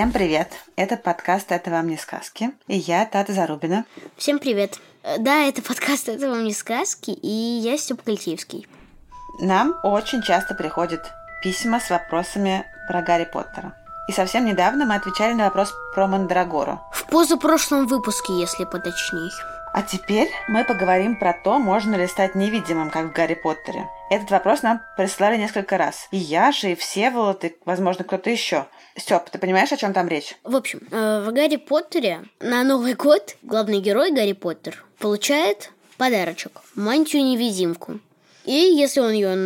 Всем привет! Это подкаст «Это вам не сказки». И я, Тата Зарубина. Всем привет. Э, Да, это подкаст «Это вам не сказки», и я Степ Кольтеевский. Нам очень часто приходят письма с вопросами про Гарри Поттера. И совсем недавно мы отвечали на вопрос про Мандрагору. В позапрошлом выпуске, если поточней. А теперь мы поговорим про то, можно ли стать невидимым, как в Гарри Поттере. Этот вопрос нам прислали несколько раз. И я же, и Всеволод, и, возможно, кто-то еще. Степ, ты понимаешь, о чем там речь? В общем, э, в Гарри Поттере на Новый год главный герой Гарри Поттер получает подарочек – мантию-невидимку. И если он ее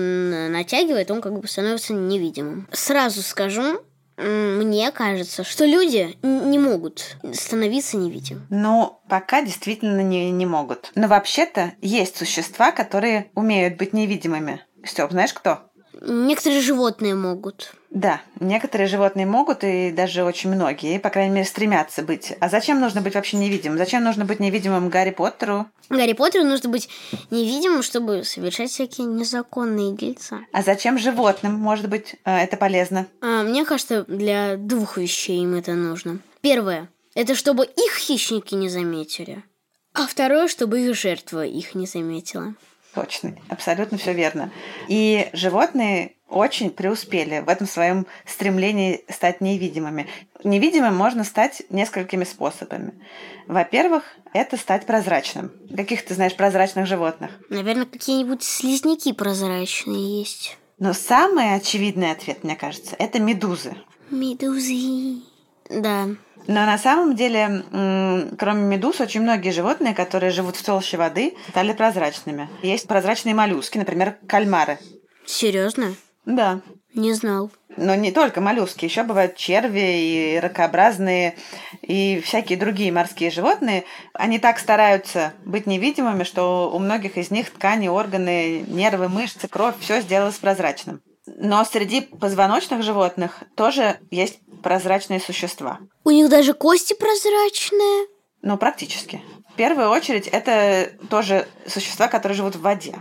натягивает, он как бы становится невидимым. Сразу скажу, мне кажется, что люди не могут становиться невидимыми. Ну, пока действительно не, не могут. Но вообще-то есть существа, которые умеют быть невидимыми. Степ, знаешь кто? Некоторые животные могут. Да, некоторые животные могут, и даже очень многие, по крайней мере, стремятся быть. А зачем нужно быть вообще невидимым? Зачем нужно быть невидимым Гарри Поттеру? Гарри Поттеру нужно быть невидимым, чтобы совершать всякие незаконные дельца. А зачем животным, может быть, э, это полезно? А, мне кажется, для двух вещей им это нужно. Первое – это чтобы их хищники не заметили. А второе, чтобы их жертва их не заметила. Точно, абсолютно все верно. И животные очень преуспели в этом своем стремлении стать невидимыми. Невидимым можно стать несколькими способами. Во-первых, это стать прозрачным. Каких ты знаешь прозрачных животных? Наверное, какие-нибудь слизняки прозрачные есть. Но самый очевидный ответ, мне кажется, это медузы. Медузы. Да. Но на самом деле, кроме медуз, очень многие животные, которые живут в толще воды, стали прозрачными. Есть прозрачные моллюски, например, кальмары. Серьезно? Да. Не знал. Но не только моллюски, еще бывают черви и ракообразные и всякие другие морские животные. Они так стараются быть невидимыми, что у многих из них ткани, органы, нервы, мышцы, кровь, все сделалось прозрачным. Но среди позвоночных животных тоже есть прозрачные существа. У них даже кости прозрачные. Ну, практически. В первую очередь, это тоже существа, которые живут в воде.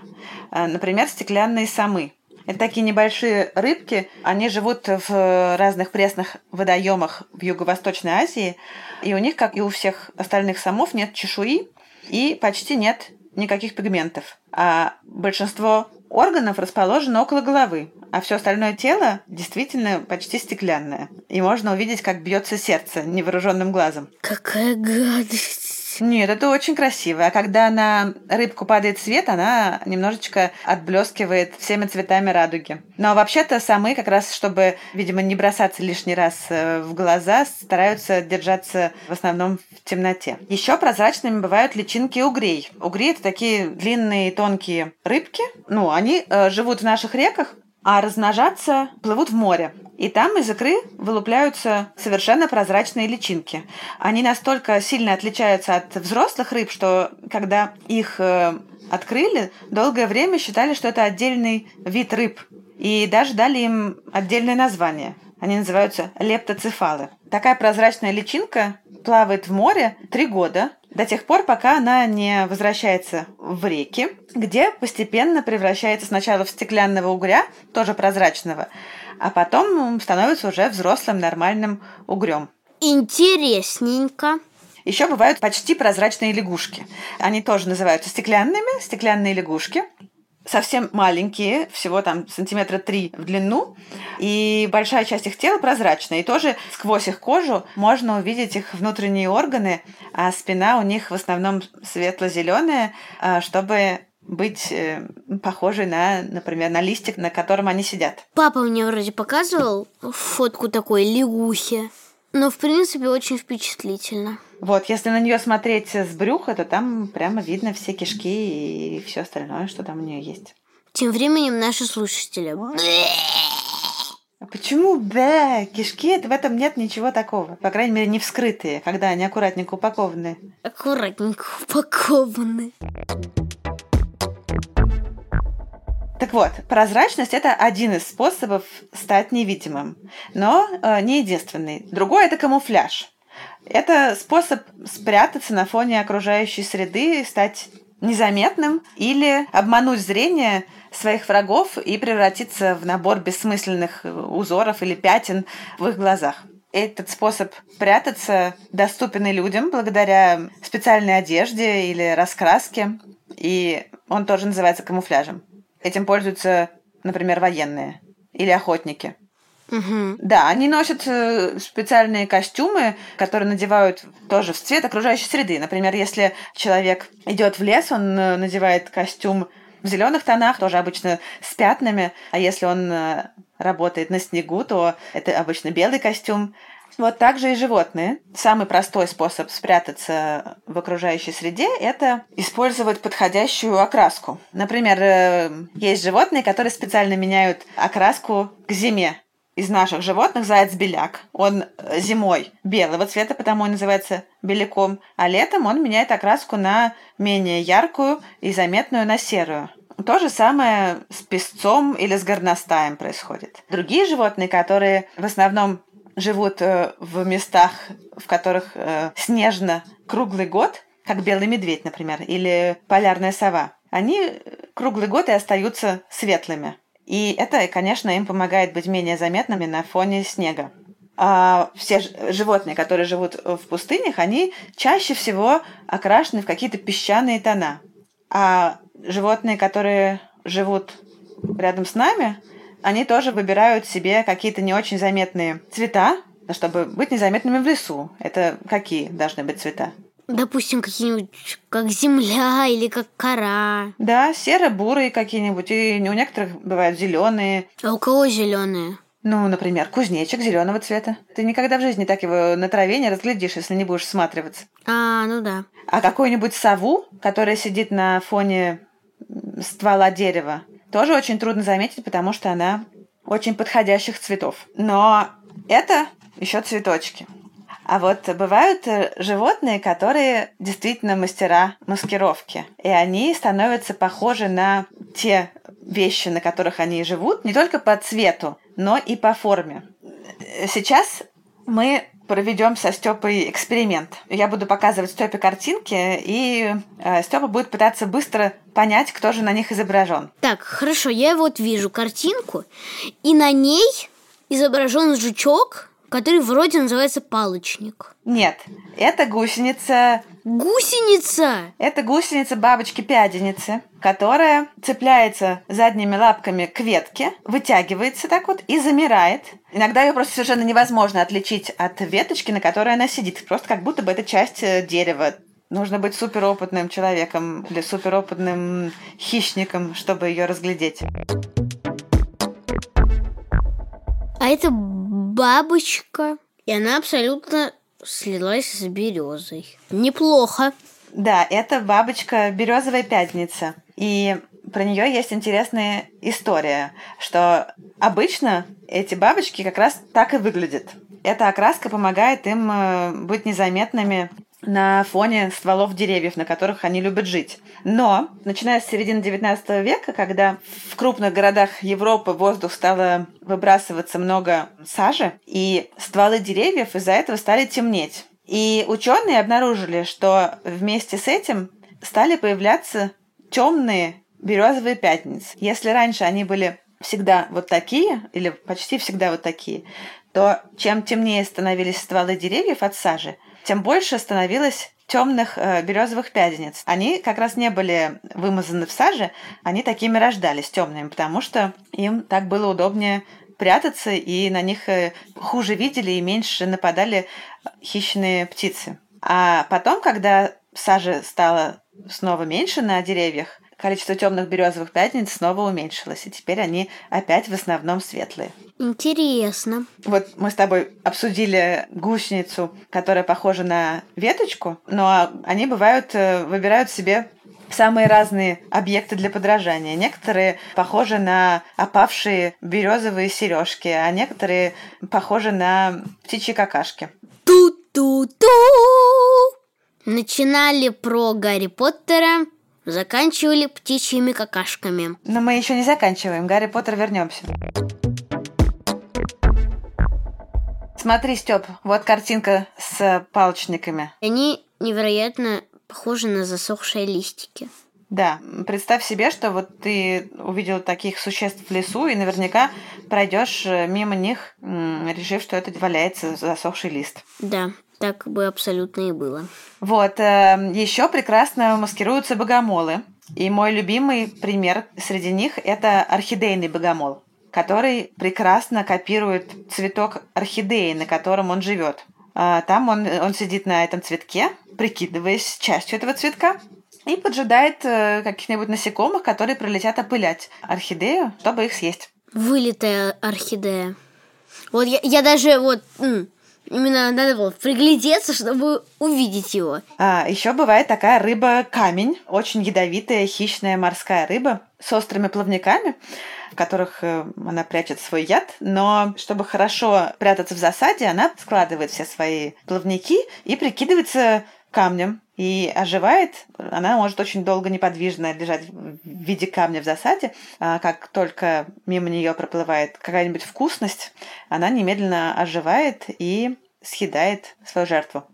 Э, Например, стеклянные самы. Это такие небольшие рыбки. Они живут в разных пресных водоемах в Юго-Восточной Азии. И у них, как и у всех остальных самов, нет чешуи и почти нет никаких пигментов. А большинство органов расположено около головы, а все остальное тело действительно почти стеклянное. И можно увидеть, как бьется сердце невооруженным глазом. Какая гадость. Нет, это очень красиво. А когда на рыбку падает свет, она немножечко отблескивает всеми цветами радуги. Но вообще-то самые как раз, чтобы, видимо, не бросаться лишний раз э, в глаза, стараются держаться в основном в темноте. Еще прозрачными бывают личинки угрей. Угри это такие длинные тонкие рыбки. Ну, они э, живут в наших реках, а размножаться плывут в море. И там из икры вылупляются совершенно прозрачные личинки. Они настолько сильно отличаются от взрослых рыб, что когда их э, открыли, долгое время считали, что это отдельный вид рыб. И даже дали им отдельное название. Они называются лептоцефалы. Такая прозрачная личинка плавает в море три года, до тех пор, пока она не возвращается в реки, где постепенно превращается сначала в стеклянного угря, тоже прозрачного, а потом становится уже взрослым нормальным угрем. Интересненько. Еще бывают почти прозрачные лягушки. Они тоже называются стеклянными, стеклянные лягушки. Совсем маленькие, всего там сантиметра три в длину, и большая часть их тела прозрачная. И тоже сквозь их кожу можно увидеть их внутренние органы, а спина у них в основном светло-зеленая, а, чтобы быть э, похожей на, например, на листик, на котором они сидят. Папа мне вроде показывал фотку такой лягухи. Но, в принципе, очень впечатлительно. Вот, если на нее смотреть с брюха, то там прямо видно все кишки и все остальное, что там у нее есть. Тем временем наши слушатели. А почему да? Кишки, это в этом нет ничего такого. По крайней мере, не вскрытые, когда они аккуратненько упакованы. Аккуратненько упакованы. Так вот, прозрачность это один из способов стать невидимым, но э, не единственный. Другой это камуфляж. Это способ спрятаться на фоне окружающей среды, стать незаметным или обмануть зрение своих врагов и превратиться в набор бессмысленных узоров или пятен в их глазах. Этот способ прятаться доступен и людям благодаря специальной одежде или раскраске, и он тоже называется камуфляжем. Этим пользуются, например, военные или охотники. Угу. Да, они носят э, специальные костюмы, которые надевают тоже в цвет окружающей среды. Например, если человек идет в лес, он э, надевает костюм в зеленых тонах, тоже обычно с пятнами. А если он э, работает на снегу, то это обычно белый костюм. Вот так же и животные. Самый простой способ спрятаться в окружающей среде – это использовать подходящую окраску. Например, э, есть животные, которые специально меняют окраску к зиме. Из наших животных заяц-беляк. Он зимой белого цвета, потому и называется беляком, а летом он меняет окраску на менее яркую и заметную на серую. То же самое с песцом или с горностаем происходит. Другие животные, которые в основном живут э, в местах, в которых э, снежно круглый год, как белый медведь, например, или полярная сова, они круглый год и остаются светлыми. И это, конечно, им помогает быть менее заметными на фоне снега. А все животные, которые живут в пустынях, они чаще всего окрашены в какие-то песчаные тона. А животные, которые живут рядом с нами, они тоже выбирают себе какие-то не очень заметные цвета, чтобы быть незаметными в лесу. Это какие должны быть цвета? Допустим, какие-нибудь, как земля или как кора. Да, серо-бурые какие-нибудь, и у некоторых бывают зеленые. А у кого зеленые? Ну, например, кузнечик зеленого цвета. Ты никогда в жизни так его на траве не разглядишь, если не будешь всматриваться. А, ну да. А какую-нибудь сову, которая сидит на фоне ствола дерева, тоже очень трудно заметить, потому что она очень подходящих цветов. Но это еще цветочки. А вот бывают э, животные, которые действительно мастера маскировки. И они становятся похожи на те вещи, на которых они живут, не только по цвету, но и по форме. Сейчас мы проведем со Степой эксперимент. Я буду показывать Степе картинки, и э, Степа будет пытаться быстро понять, кто же на них изображен. Так, хорошо, я вот вижу картинку, и на ней изображен жучок, который вроде называется палочник. Нет, это гусеница. Гусеница! Это гусеница бабочки-пяденицы, которая цепляется задними лапками к ветке, вытягивается так вот и замирает. Иногда ее просто совершенно невозможно отличить от веточки, на которой она сидит. Просто как будто бы это часть э, дерева. Нужно быть суперопытным человеком или суперопытным хищником, чтобы ее разглядеть. А это бабочка, и она абсолютно слилась с березой. Неплохо. Да, это бабочка березовая пятница. И про нее есть интересная история, что обычно эти бабочки как раз так и выглядят. Эта окраска помогает им э, быть незаметными на фоне стволов деревьев, на которых они любят жить. Но, начиная с середины XIX века, когда в крупных городах Европы воздух стало выбрасываться много сажи, и стволы деревьев из-за этого стали темнеть. И ученые обнаружили, что вместе с этим стали появляться темные березовые пятницы. Если раньше они были всегда вот такие, или почти всегда вот такие, то чем темнее становились стволы деревьев от сажи, тем больше становилось темных э, березовых пядениц. Они как раз не были вымазаны в саже, они такими рождались темными, потому что им так было удобнее прятаться, и на них э, хуже видели и меньше нападали хищные птицы. А потом, когда сажи стало снова меньше на деревьях, количество темных березовых пятниц снова уменьшилось, и теперь они опять в основном светлые. Интересно. Вот мы с тобой обсудили гусеницу, которая похожа на веточку, но они бывают, э, выбирают себе самые разные объекты для подражания. Некоторые похожи на опавшие березовые сережки, а некоторые похожи на птичьи какашки. Ту-ту-ту! Начинали про Гарри Поттера, заканчивали птичьими какашками. Но мы еще не заканчиваем. Гарри Поттер вернемся. Смотри, Степ, вот картинка с палочниками. Они невероятно похожи на засохшие листики. Да, представь себе, что вот ты увидел таких существ в лесу и наверняка пройдешь э, мимо них, решив, что это валяется засохший лист. Да, так бы абсолютно и было. Вот, еще прекрасно маскируются богомолы. И мой любимый пример среди них – это орхидейный богомол, который прекрасно копирует цветок орхидеи, на котором он живет. А, Там он, он сидит на этом цветке, прикидываясь частью этого цветка, и поджидает э, каких-нибудь насекомых, которые прилетят опылять орхидею, чтобы их съесть. Вылитая орхидея. Вот я, я даже вот именно надо было приглядеться, чтобы увидеть его. А, еще бывает такая рыба-камень, очень ядовитая хищная морская рыба с острыми плавниками, в которых э, она прячет свой яд, но чтобы хорошо прятаться в засаде, она складывает все свои плавники и прикидывается камнем и оживает. Она может очень долго неподвижно лежать в виде камня в засаде. А как только мимо нее проплывает какая-нибудь вкусность, она немедленно оживает и съедает свою жертву.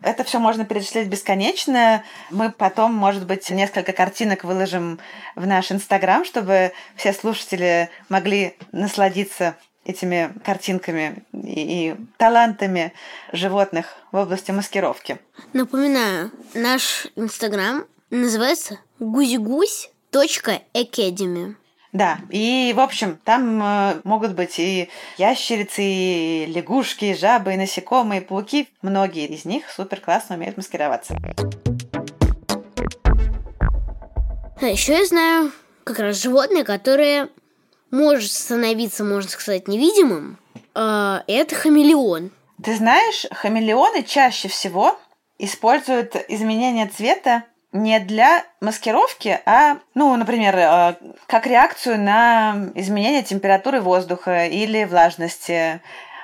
Это все можно перечислять бесконечно. Мы потом, может быть, несколько картинок выложим в наш Инстаграм, чтобы все слушатели могли насладиться этими картинками и, и талантами животных в области маскировки. Напоминаю, наш инстаграм называется гусь-гусь.academy. Да, и, в общем, там э, могут быть и ящерицы, и лягушки, и жабы, и насекомые, и пауки. Многие из них супер классно умеют маскироваться. А еще я знаю как раз животное, которое может становиться, можно сказать, невидимым. А, Это хамелеон. Ты знаешь, хамелеоны чаще всего используют изменение цвета не для маскировки, а, ну, например, э, как реакцию на изменение температуры воздуха или влажности,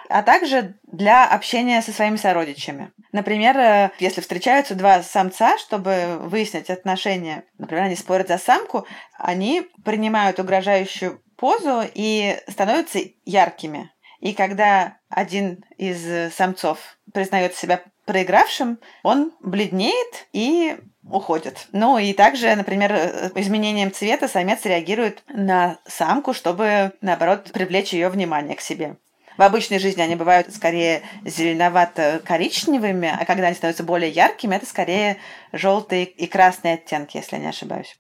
а также для общения со своими сородичами. Например, э, если встречаются два самца, чтобы выяснить отношения, например, они спорят за самку, они принимают угрожающую позу и становятся яркими. И когда один из самцов признает себя проигравшим, он бледнеет и уходит. Ну и также, например, изменением цвета самец реагирует на самку, чтобы, наоборот, привлечь ее внимание к себе. В обычной жизни они бывают скорее зеленовато-коричневыми, а когда они становятся более яркими, это скорее желтые и красные оттенки, если не ошибаюсь.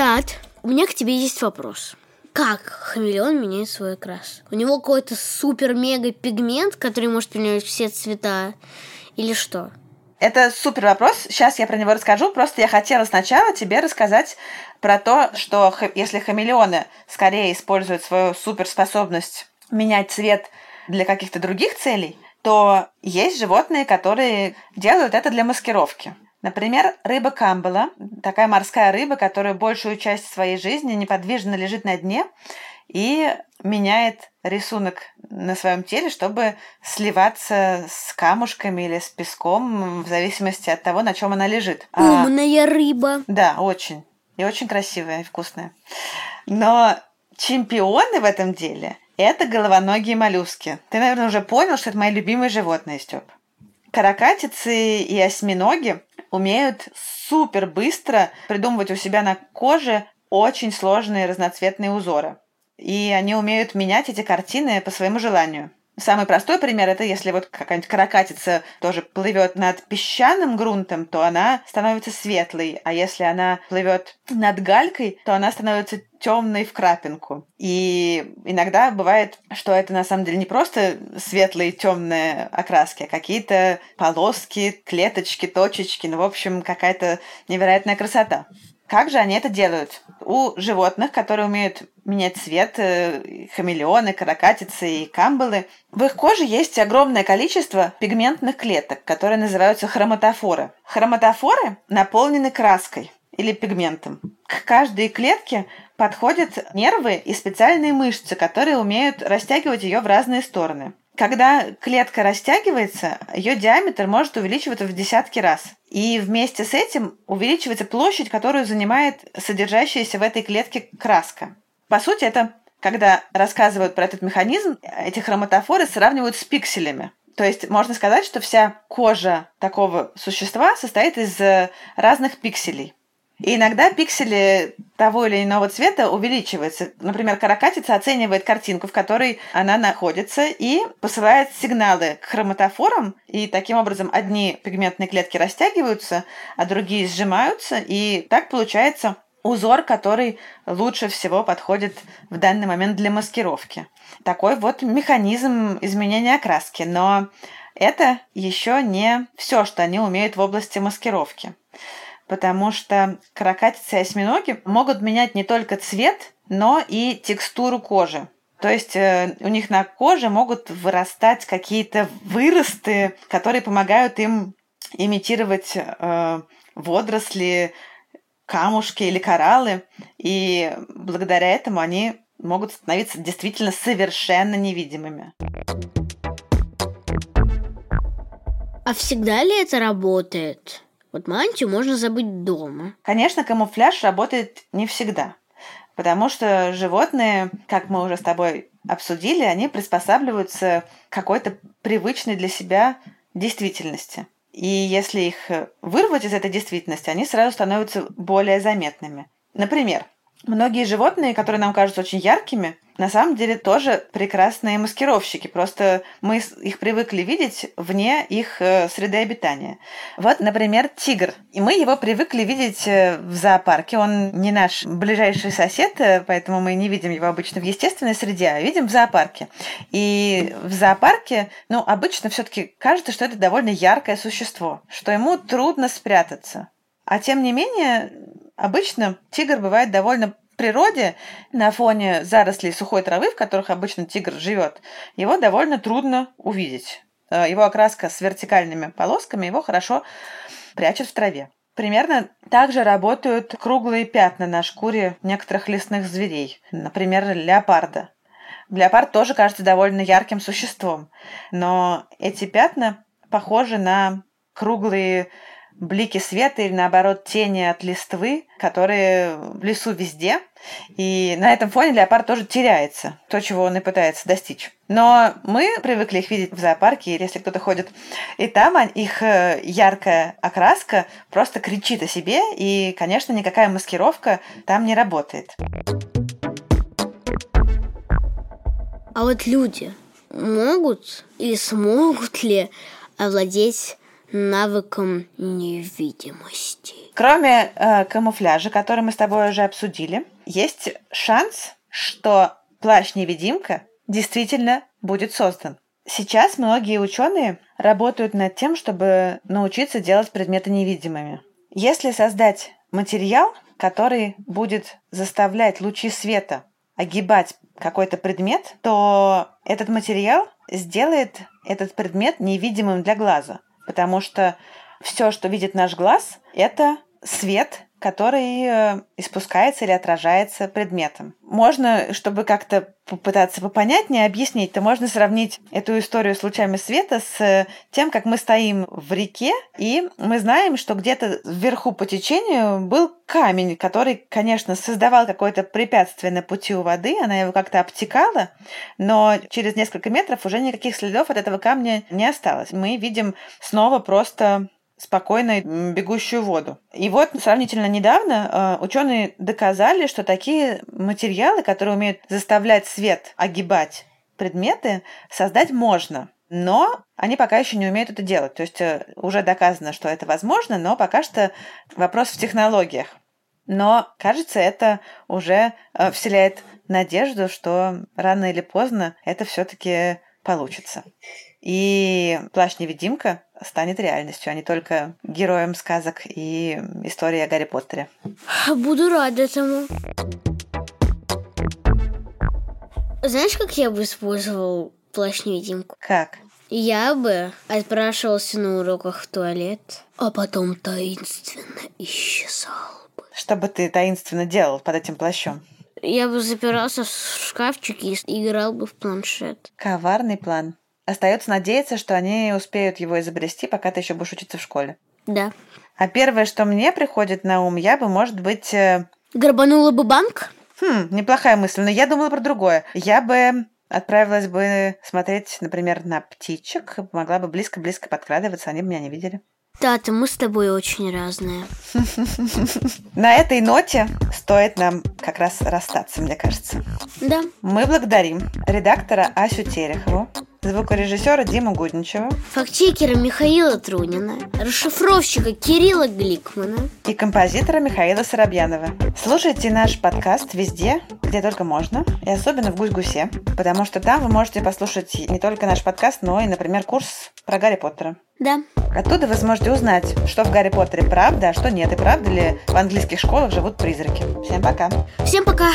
Тат, у меня к тебе есть вопрос. Как хамелеон меняет свой окрас? У него какой-то супер-мега-пигмент, который может менять все цвета? Или что? Это супер вопрос. Сейчас я про него расскажу. Просто я хотела сначала тебе рассказать про то, что если хамелеоны скорее используют свою суперспособность менять цвет для каких-то других целей, то есть животные, которые делают это для маскировки. Например, рыба камбала, такая морская рыба, которая большую часть своей жизни неподвижно лежит на дне и меняет рисунок на своем теле, чтобы сливаться с камушками или с песком, в зависимости от того, на чем она лежит. А- Умная рыба. да, очень. И очень красивая и вкусная. Но чемпионы в этом деле – это головоногие моллюски. Ты, наверное, уже понял, что это мои любимые животные, Степ. Каракатицы и осьминоги умеют супер быстро придумывать у себя на коже очень сложные разноцветные узоры. И они умеют менять эти картины по своему желанию. Самый простой пример это если вот какая-нибудь каракатица тоже плывет над песчаным грунтом, то она становится светлой, а если она плывет над галькой, то она становится темной в крапинку. И иногда бывает, что это на самом деле не просто светлые темные окраски, а какие-то полоски, клеточки, точечки, ну, в общем, какая-то невероятная красота. Как же они это делают? У животных, которые умеют менять цвет, э, хамелеоны, каракатицы и камбалы. В их коже есть огромное количество пигментных клеток, которые называются хроматофоры. Хроматофоры наполнены краской или пигментом. К каждой клетке подходят нервы и специальные мышцы, которые умеют растягивать ее в разные стороны. Когда клетка растягивается, ее диаметр может увеличиваться в десятки раз. И вместе с этим увеличивается площадь, которую занимает содержащаяся в этой клетке краска. По сути, это когда рассказывают про этот механизм, эти хроматофоры сравнивают с пикселями. То есть можно сказать, что вся кожа такого существа состоит из разных пикселей. И иногда пиксели того или иного цвета увеличиваются. Например, каракатица оценивает картинку, в которой она находится, и посылает сигналы к хроматофорам, и таким образом одни пигментные клетки растягиваются, а другие сжимаются, и так получается узор, который лучше всего подходит в данный момент для маскировки. Такой вот механизм изменения окраски. Но это еще не все, что они умеют в области маскировки потому что каракатицы и осьминоги могут менять не только цвет, но и текстуру кожи. То есть э, у них на коже могут вырастать какие-то выросты, которые помогают им имитировать э, водоросли, камушки или кораллы. И благодаря этому они могут становиться действительно совершенно невидимыми. А всегда ли это работает? Вот мантию можно забыть дома. Конечно, камуфляж работает не всегда, потому что животные, как мы уже с тобой обсудили, они приспосабливаются к какой-то привычной для себя действительности. И если их вырвать из этой действительности, они сразу становятся более заметными. Например, многие животные, которые нам кажутся очень яркими, на самом деле тоже прекрасные маскировщики. Просто мы их привыкли видеть вне их э, среды обитания. Вот, например, тигр. И мы его привыкли видеть э, в зоопарке. Он не наш ближайший сосед, э, поэтому мы не видим его обычно в естественной среде, а видим в зоопарке. И в зоопарке, ну, обычно все-таки кажется, что это довольно яркое существо, что ему трудно спрятаться. А тем не менее, обычно тигр бывает довольно природе на фоне зарослей сухой травы, в которых обычно тигр живет, его довольно трудно увидеть. Э, его окраска с вертикальными полосками его хорошо прячет в траве. Примерно так же работают круглые пятна на шкуре некоторых лесных зверей, например, леопарда. Леопард тоже кажется довольно ярким существом, но эти пятна похожи на круглые блики света или, наоборот, тени от листвы, которые в лесу везде. И на этом фоне леопард тоже теряется, то, чего он и пытается достичь. Но мы привыкли их видеть в зоопарке, или если кто-то ходит и там, а их э, яркая окраска просто кричит о себе, и, конечно, никакая маскировка там не работает. А вот люди могут или смогут ли овладеть навыком невидимости. Кроме э, камуфляжа, который мы с тобой уже обсудили, есть шанс, что плащ-невидимка действительно будет создан. Сейчас многие ученые работают над тем, чтобы научиться делать предметы невидимыми. Если создать материал, который будет заставлять лучи света огибать какой-то предмет, то этот материал сделает этот предмет невидимым для глаза потому что все, что видит наш глаз, это свет, который э, испускается или отражается предметом. Можно, чтобы как-то попытаться попонятнее объяснить, то можно сравнить эту историю с лучами света с тем, как мы стоим в реке, и мы знаем, что где-то вверху по течению был камень, который, конечно, создавал какое-то препятствие на пути у воды, она его как-то обтекала, но через несколько метров уже никаких следов от этого камня не осталось. Мы видим снова просто спокойно бегущую воду. И вот сравнительно недавно э, ученые доказали, что такие материалы, которые умеют заставлять свет огибать предметы, создать можно. Но они пока еще не умеют это делать. То есть э, уже доказано, что это возможно, но пока что вопрос в технологиях. Но, кажется, это уже э, вселяет надежду, что рано или поздно это все-таки получится. И плащ-невидимка станет реальностью, а не только героем сказок и истории о Гарри Поттере. Буду рада этому. Знаешь, как я бы использовал плащ-невидимку? Как? Я бы отпрашивался на уроках в туалет, а потом таинственно исчезал бы. Что бы ты таинственно делал под этим плащом? Я бы запирался в шкафчике и играл бы в планшет. Коварный план. Остается надеяться, что они успеют его изобрести, пока ты еще будешь учиться в школе. Да. А первое, что мне приходит на ум, я бы, может быть, э, Грабанула бы банк? Хм, неплохая мысль, но я думала про другое. Я бы отправилась бы смотреть, например, на птичек, могла бы близко-близко подкрадываться, они бы меня не видели. Тата, мы с тобой очень разные. На этой ноте стоит нам как раз расстаться, мне кажется. Да. Мы благодарим редактора Асю Терехову, звукорежиссера Диму Гудничева Фактчекера Михаила Трунина, расшифровщика Кирилла Гликмана. и композитора Михаила Соробьянова. Слушайте наш подкаст везде, где только можно, и особенно в Гусь-Гусе, потому что там вы можете послушать не только наш подкаст, но и, например, курс про Гарри Поттера. Да. Оттуда вы сможете узнать, что в Гарри Поттере правда, а что нет, и правда ли в английских школах живут призраки. Всем пока! Всем пока.